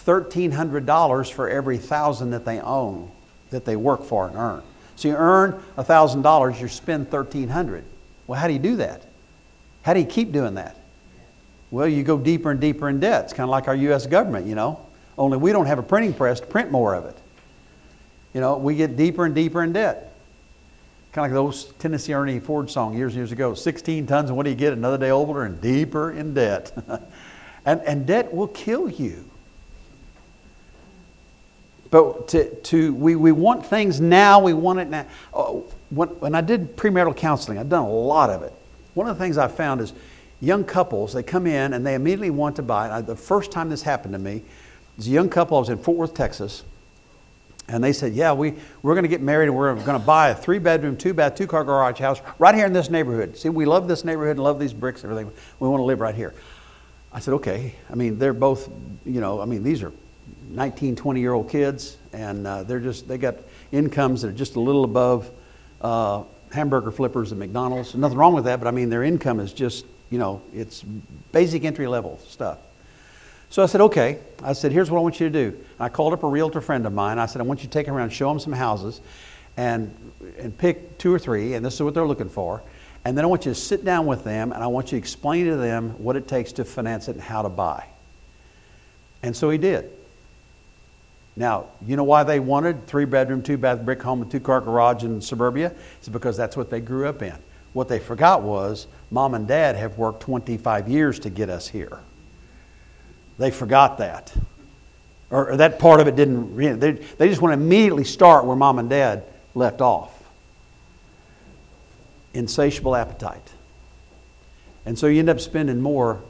$1,300 for every thousand that they own, that they work for and earn. So you earn $1,000, you spend 1,300. Well, how do you do that? How do you keep doing that? Well, you go deeper and deeper in debt. It's kind of like our U.S. government, you know, only we don't have a printing press to print more of it. You know, we get deeper and deeper in debt. Kind of like those Tennessee Ernie Ford song years and years ago 16 tons, and what do you get? Another day older and deeper in debt. and, and debt will kill you. But to, to, we, we want things now, we want it now. Oh, when, when I did premarital counseling, I've done a lot of it. One of the things I found is young couples, they come in and they immediately want to buy. I, the first time this happened to me, was a young couple, I was in Fort Worth, Texas, and they said, Yeah, we, we're going to get married and we're going to buy a three bedroom, two bath, two car garage house right here in this neighborhood. See, we love this neighborhood and love these bricks and everything. We want to live right here. I said, Okay. I mean, they're both, you know, I mean, these are 19, 20 year old kids and uh, they're just, they got incomes that are just a little above uh, hamburger flippers at McDonald's. Nothing wrong with that, but I mean, their income is just, you know, it's basic entry level stuff. So I said, okay. I said, here's what I want you to do. I called up a realtor friend of mine. I said, I want you to take them around, show them some houses, and, and pick two or three, and this is what they're looking for. And then I want you to sit down with them, and I want you to explain to them what it takes to finance it and how to buy. And so he did. Now, you know why they wanted three bedroom, two bath brick home and two car garage in suburbia? It's because that's what they grew up in. What they forgot was mom and dad have worked 25 years to get us here. They forgot that. Or, or that part of it didn't, they, they just want to immediately start where mom and dad left off. Insatiable appetite. And so you end up spending more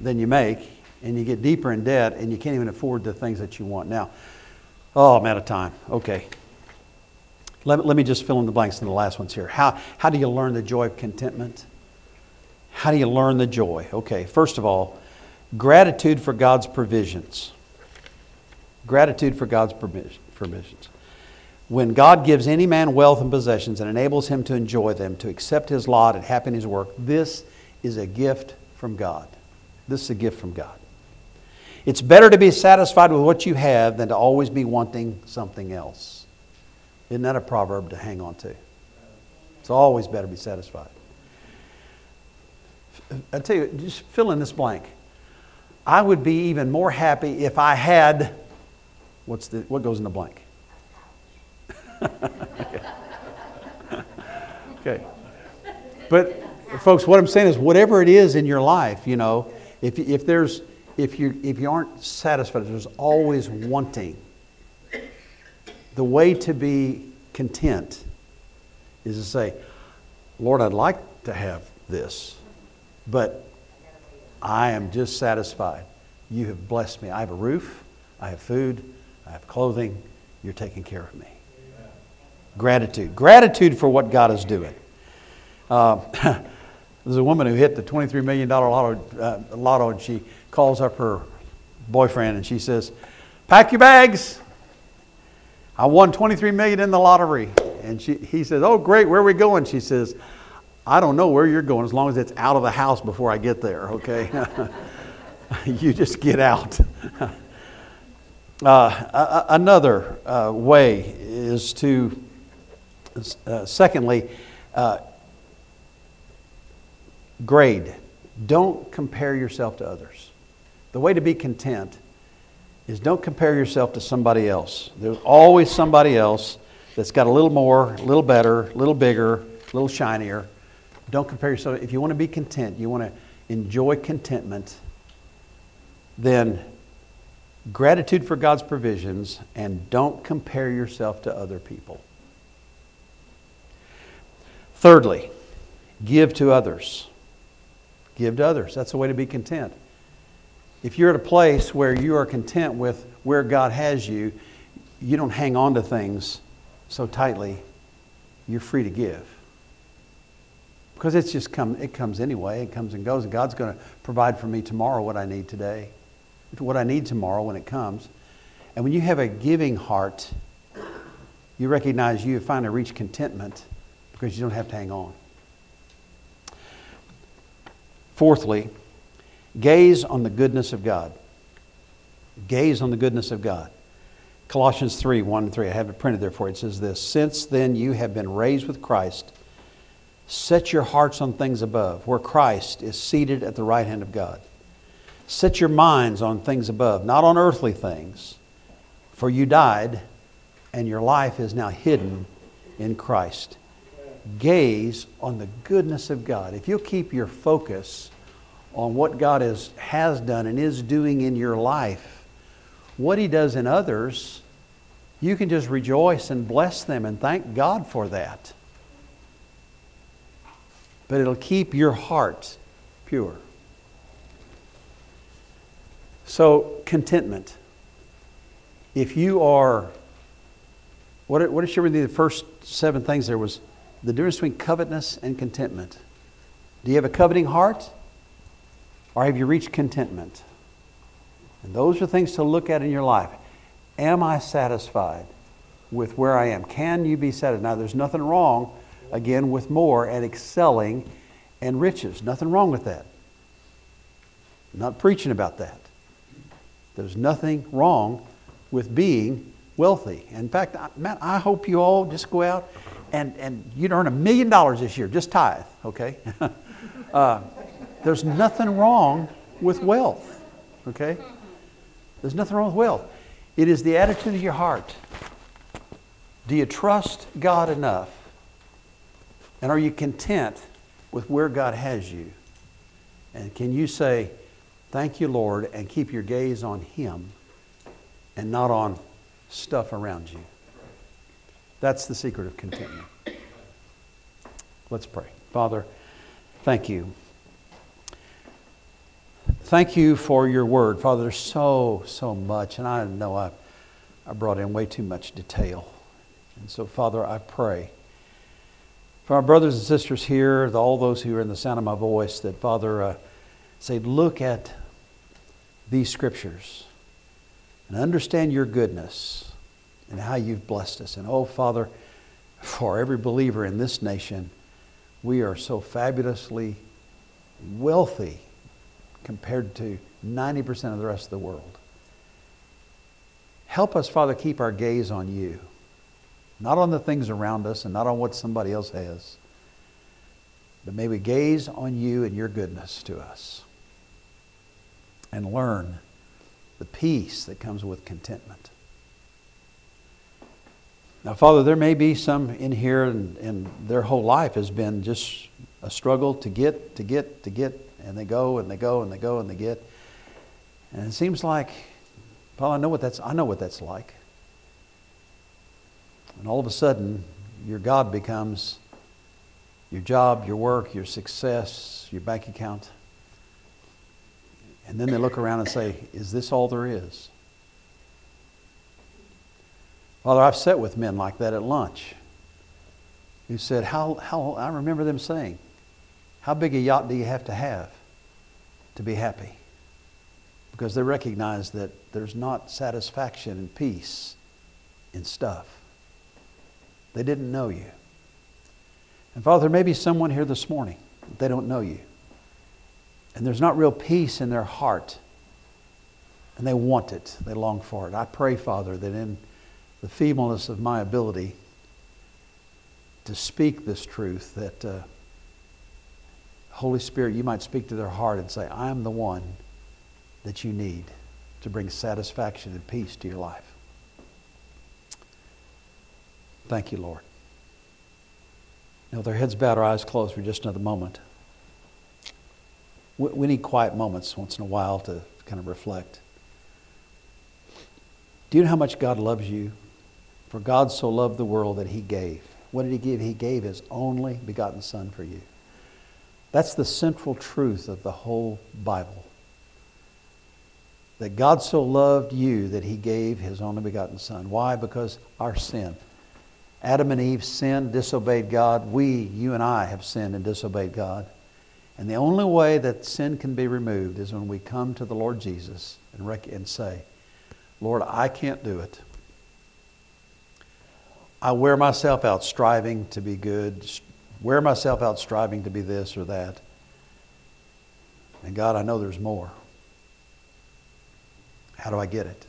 than you make, and you get deeper in debt, and you can't even afford the things that you want. Now, oh, I'm out of time. Okay. Let, let me just fill in the blanks in the last ones here. How, how do you learn the joy of contentment? How do you learn the joy? Okay, first of all, gratitude for God's provisions. Gratitude for God's provisions. When God gives any man wealth and possessions and enables him to enjoy them, to accept his lot and happen his work, this is a gift from God. This is a gift from God. It's better to be satisfied with what you have than to always be wanting something else. Isn't that a proverb to hang on to? It's always better to be satisfied. I tell you, just fill in this blank. I would be even more happy if I had what's the what goes in the blank. okay. But folks, what I'm saying is whatever it is in your life, you know, if, if there's if you if you aren't satisfied, there's always wanting. The way to be content is to say, Lord, I'd like to have this, but I am just satisfied. You have blessed me. I have a roof, I have food, I have clothing. You're taking care of me. Gratitude. Gratitude for what God is doing. Uh, there's a woman who hit the $23 million lotto, uh, lotto, and she calls up her boyfriend and she says, Pack your bags. I won 23 million in the lottery. And she, he says, Oh, great, where are we going? She says, I don't know where you're going as long as it's out of the house before I get there, okay? you just get out. uh, another uh, way is to, uh, secondly, uh, grade. Don't compare yourself to others. The way to be content is don't compare yourself to somebody else. There's always somebody else that's got a little more, a little better, a little bigger, a little shinier. Don't compare yourself. If you want to be content, you want to enjoy contentment, then gratitude for God's provisions and don't compare yourself to other people. Thirdly, give to others. Give to others. That's the way to be content. If you're at a place where you are content with where God has you, you don't hang on to things so tightly, you're free to give. Because it's just come, it comes anyway, it comes and goes, and God's going to provide for me tomorrow what I need today, what I need tomorrow when it comes. And when you have a giving heart, you recognize you finally reached contentment because you don't have to hang on. Fourthly, Gaze on the goodness of God. Gaze on the goodness of God. Colossians 3 1 and 3. I have it printed there for you. It says this Since then you have been raised with Christ, set your hearts on things above, where Christ is seated at the right hand of God. Set your minds on things above, not on earthly things, for you died, and your life is now hidden in Christ. Gaze on the goodness of God. If you'll keep your focus on what God is, has done and is doing in your life, what He does in others, you can just rejoice and bless them and thank God for that. But it'll keep your heart pure. So, contentment. If you are, what, what is the first seven things there was the difference between covetousness and contentment. Do you have a coveting heart? Or have you reached contentment? And those are things to look at in your life. Am I satisfied with where I am? Can you be satisfied? Now, there's nothing wrong, again, with more and excelling and riches. Nothing wrong with that. I'm not preaching about that. There's nothing wrong with being wealthy. In fact, Matt, I hope you all just go out and, and you'd earn a million dollars this year, just tithe, okay? uh, there's nothing wrong with wealth, okay? There's nothing wrong with wealth. It is the attitude of your heart. Do you trust God enough? And are you content with where God has you? And can you say, Thank you, Lord, and keep your gaze on Him and not on stuff around you? That's the secret of contentment. Let's pray. Father, thank you. Thank you for your word. Father, there's so, so much, and I know I, I brought in way too much detail. And so, Father, I pray for our brothers and sisters here, all those who are in the sound of my voice, that, Father, uh, say, look at these scriptures and understand your goodness and how you've blessed us. And, oh, Father, for every believer in this nation, we are so fabulously wealthy compared to 90% of the rest of the world. Help us, Father, keep our gaze on you, not on the things around us and not on what somebody else has, but may we gaze on you and your goodness to us and learn the peace that comes with contentment. Now, Father, there may be some in here and, and their whole life has been just a struggle to get, to get, to get, and they go and they go and they go and they get. And it seems like, Paul, I know what that's, I know what that's like. And all of a sudden, your God becomes your job, your work, your success, your bank account. And then they look around and say, Is this all there is? Father, I've sat with men like that at lunch who said, how, how, I remember them saying, How big a yacht do you have to have to be happy? Because they recognize that there's not satisfaction and peace in stuff. They didn't know you. And Father, there may be someone here this morning, they don't know you. And there's not real peace in their heart. And they want it, they long for it. I pray, Father, that in the feebleness of my ability to speak this truth, that uh, Holy Spirit, you might speak to their heart and say, I am the one that you need to bring satisfaction and peace to your life. Thank you, Lord. Now, with heads bowed, our eyes closed for just another moment. We need quiet moments once in a while to kind of reflect. Do you know how much God loves you? For God so loved the world that he gave. What did he give? He gave his only begotten Son for you. That's the central truth of the whole Bible. That God so loved you that he gave his only begotten Son. Why? Because our sin. Adam and Eve sinned, disobeyed God. We, you and I, have sinned and disobeyed God. And the only way that sin can be removed is when we come to the Lord Jesus and, say, Lord, I can't do it. I wear myself out striving to be good, wear myself out striving to be this or that. And God, I know there's more. How do I get it?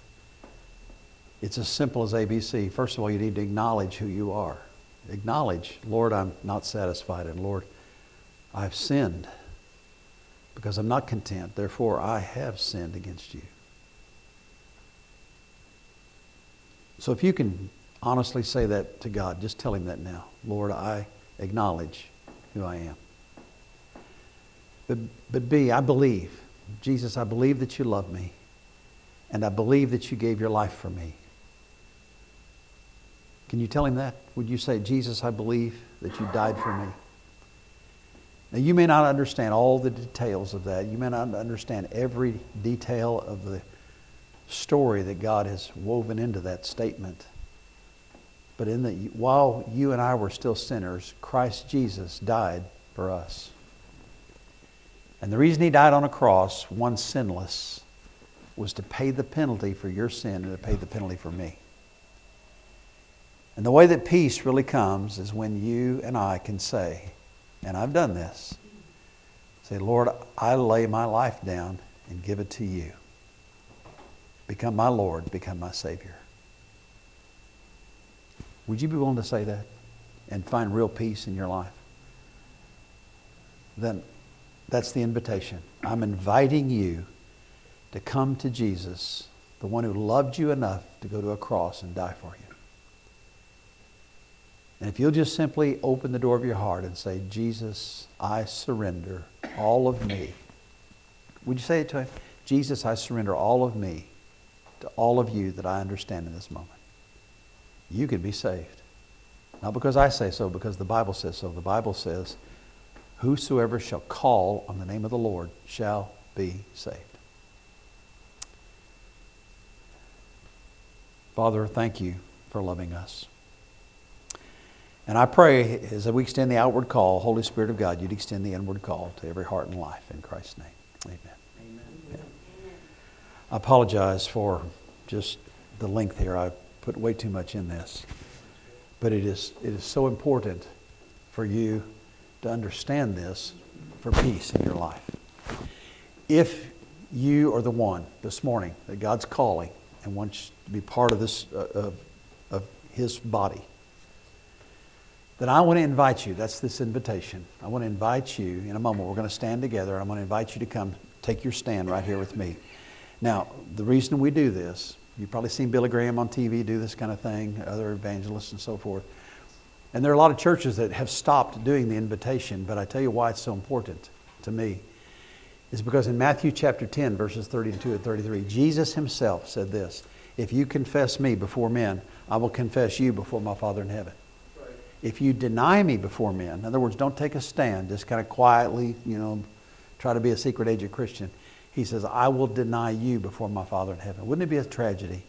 It's as simple as ABC. First of all, you need to acknowledge who you are. Acknowledge, Lord, I'm not satisfied, and Lord, I've sinned because I'm not content. Therefore, I have sinned against you. So if you can honestly say that to God. Just tell Him that now. Lord, I acknowledge who I am. But, but B, I believe. Jesus, I believe that you love me. And I believe that you gave your life for me. Can you tell him that? Would you say, Jesus, I believe that you died for me? Now, you may not understand all the details of that. You may not understand every detail of the story that God has woven into that statement. But in the, while you and I were still sinners, Christ Jesus died for us. And the reason he died on a cross, one sinless, was to pay the penalty for your sin and to pay the penalty for me. And the way that peace really comes is when you and I can say, and I've done this, say, Lord, I lay my life down and give it to you. Become my Lord, become my Savior. Would you be willing to say that and find real peace in your life? Then that's the invitation. I'm inviting you to come to Jesus the one who loved you enough to go to a cross and die for you. And if you'll just simply open the door of your heart and say, Jesus, I surrender all of me. Would you say it to him? Jesus, I surrender all of me to all of you that I understand in this moment. You can be saved. Not because I say so, because the Bible says so. The Bible says, Whosoever shall call on the name of the Lord shall be saved. Father, thank you for loving us. And I pray as we extend the outward call, Holy Spirit of God, you'd extend the inward call to every heart and life. In Christ's name, amen. amen. Yeah. I apologize for just the length here. I put way too much in this. But it is, it is so important for you to understand this for peace in your life. If you are the one this morning that God's calling and wants to be part of this uh, of, of His body, then I want to invite you. That's this invitation. I want to invite you in a moment. We're going to stand together, I'm going to invite you to come take your stand right here with me. Now, the reason we do this, you've probably seen Billy Graham on TV do this kind of thing, other evangelists and so forth. And there are a lot of churches that have stopped doing the invitation, but I tell you why it's so important to me. Is because in Matthew chapter 10, verses 32 and 33, Jesus himself said this If you confess me before men, I will confess you before my Father in heaven. If you deny me before men, in other words, don't take a stand, just kind of quietly, you know, try to be a secret agent Christian. He says, I will deny you before my Father in heaven. Wouldn't it be a tragedy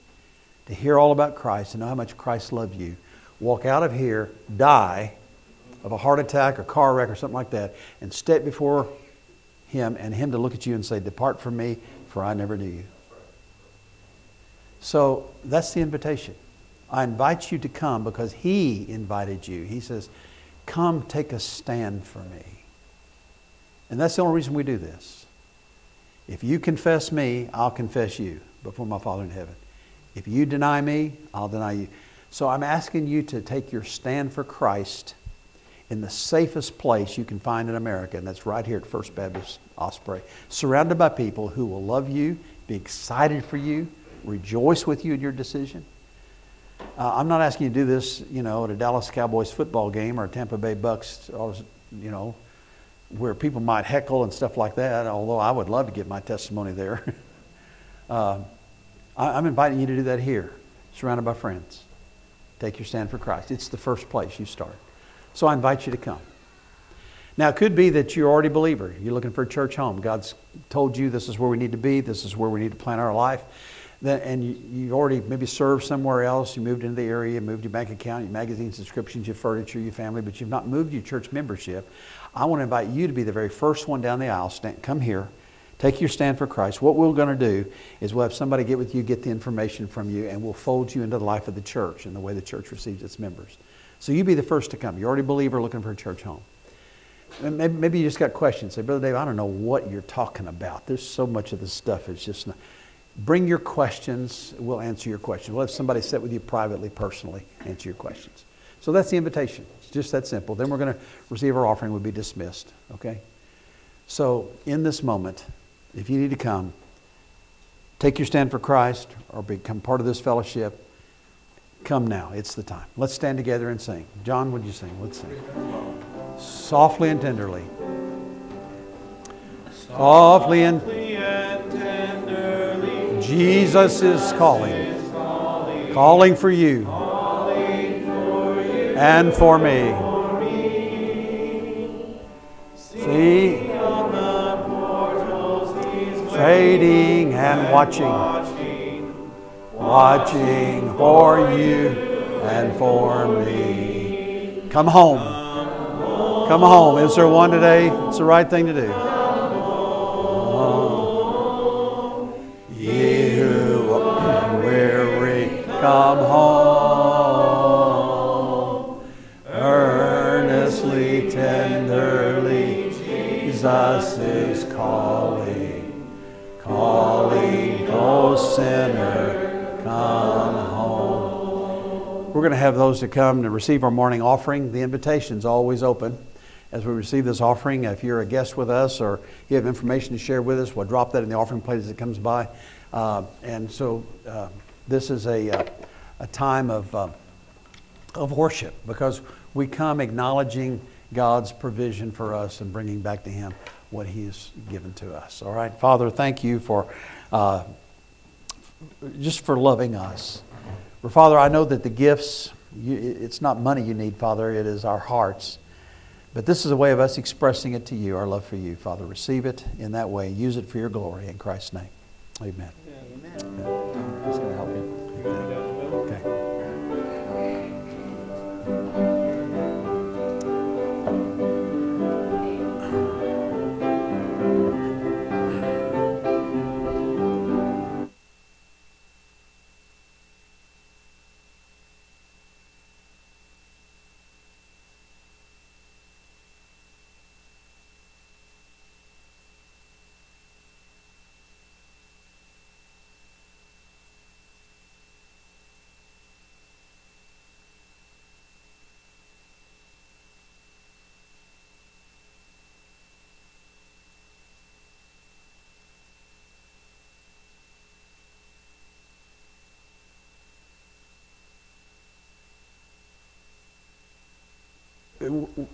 to hear all about Christ and know how much Christ loved you, walk out of here, die of a heart attack or car wreck or something like that, and step before Him and Him to look at you and say, Depart from me, for I never knew you. So that's the invitation. I invite you to come because He invited you. He says, Come take a stand for me. And that's the only reason we do this. If you confess me, I'll confess you before my Father in heaven. If you deny me, I'll deny you. So I'm asking you to take your stand for Christ in the safest place you can find in America, and that's right here at First Baptist Osprey. Surrounded by people who will love you, be excited for you, rejoice with you in your decision. Uh, I'm not asking you to do this, you know, at a Dallas Cowboys football game or a Tampa Bay Bucks, you know, where people might heckle and stuff like that, although I would love to give my testimony there. uh, I'm inviting you to do that here, surrounded by friends. Take your stand for Christ. It's the first place you start. So I invite you to come. Now, it could be that you're already a believer. You're looking for a church home. God's told you this is where we need to be, this is where we need to plan our life. And you, have already maybe served somewhere else. You moved into the area, moved your bank account, your magazine subscriptions, your furniture, your family, but you've not moved your church membership. I want to invite you to be the very first one down the aisle. Stand, come here. Take your stand for Christ. What we're going to do is we'll have somebody get with you, get the information from you, and we'll fold you into the life of the church and the way the church receives its members. So you be the first to come. You're already a believer looking for a church home. Maybe, maybe you just got questions. Say, Brother Dave, I don't know what you're talking about. There's so much of this stuff. It's just not. Bring your questions. We'll answer your questions. We'll have somebody sit with you privately, personally, answer your questions. So that's the invitation. It's just that simple. Then we're going to receive our offering. We'll be dismissed. Okay? So in this moment, if you need to come, take your stand for Christ or become part of this fellowship, come now. It's the time. Let's stand together and sing. John, would you sing? Let's sing. Softly and tenderly. Softly and tenderly. Jesus is calling. Calling for you. And for me. See, fading and watching, watching for you and for me. Come home. Come home. Is there one today? It's the right thing to do. Have those to come to receive our morning offering. The invitation's always open. As we receive this offering, if you're a guest with us or you have information to share with us, we'll drop that in the offering plate as it comes by. Uh, and so uh, this is a, uh, a time of, uh, of worship because we come acknowledging God's provision for us and bringing back to Him what He has given to us. All right, Father, thank you for uh, just for loving us. Father, I know that the gifts, you, it's not money you need, Father, it is our hearts. But this is a way of us expressing it to you, our love for you. Father, receive it in that way. Use it for your glory. In Christ's name. Amen. Amen. Just going to help you.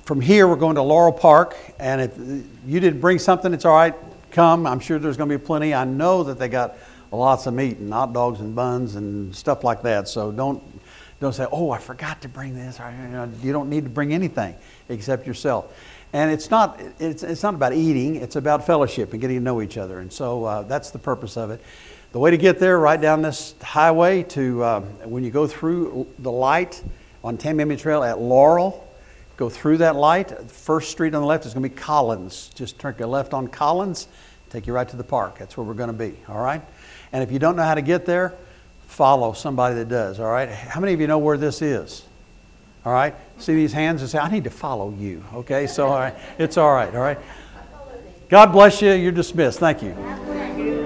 From here, we're going to Laurel Park, and if you didn't bring something, it's all right. Come. I'm sure there's going to be plenty. I know that they got lots of meat and hot dogs and buns and stuff like that. So don't don't say, "Oh, I forgot to bring this." You, don't need to bring anything except yourself. And it's not it's, it's not about eating. It's about fellowship and getting to know each other. And so uh, that's the purpose of it. The way to get there, right down this highway to uh, when you go through the light on Tamiami Trail at Laurel go through that light. First street on the left is going to be Collins. Just turn your left on Collins, take you right to the park. That's where we're going to be, all right? And if you don't know how to get there, follow somebody that does, all right? How many of you know where this is? All right? See these hands and say, I need to follow you, okay? So, all right, it's all right, all right? God bless you. You're dismissed. Thank you.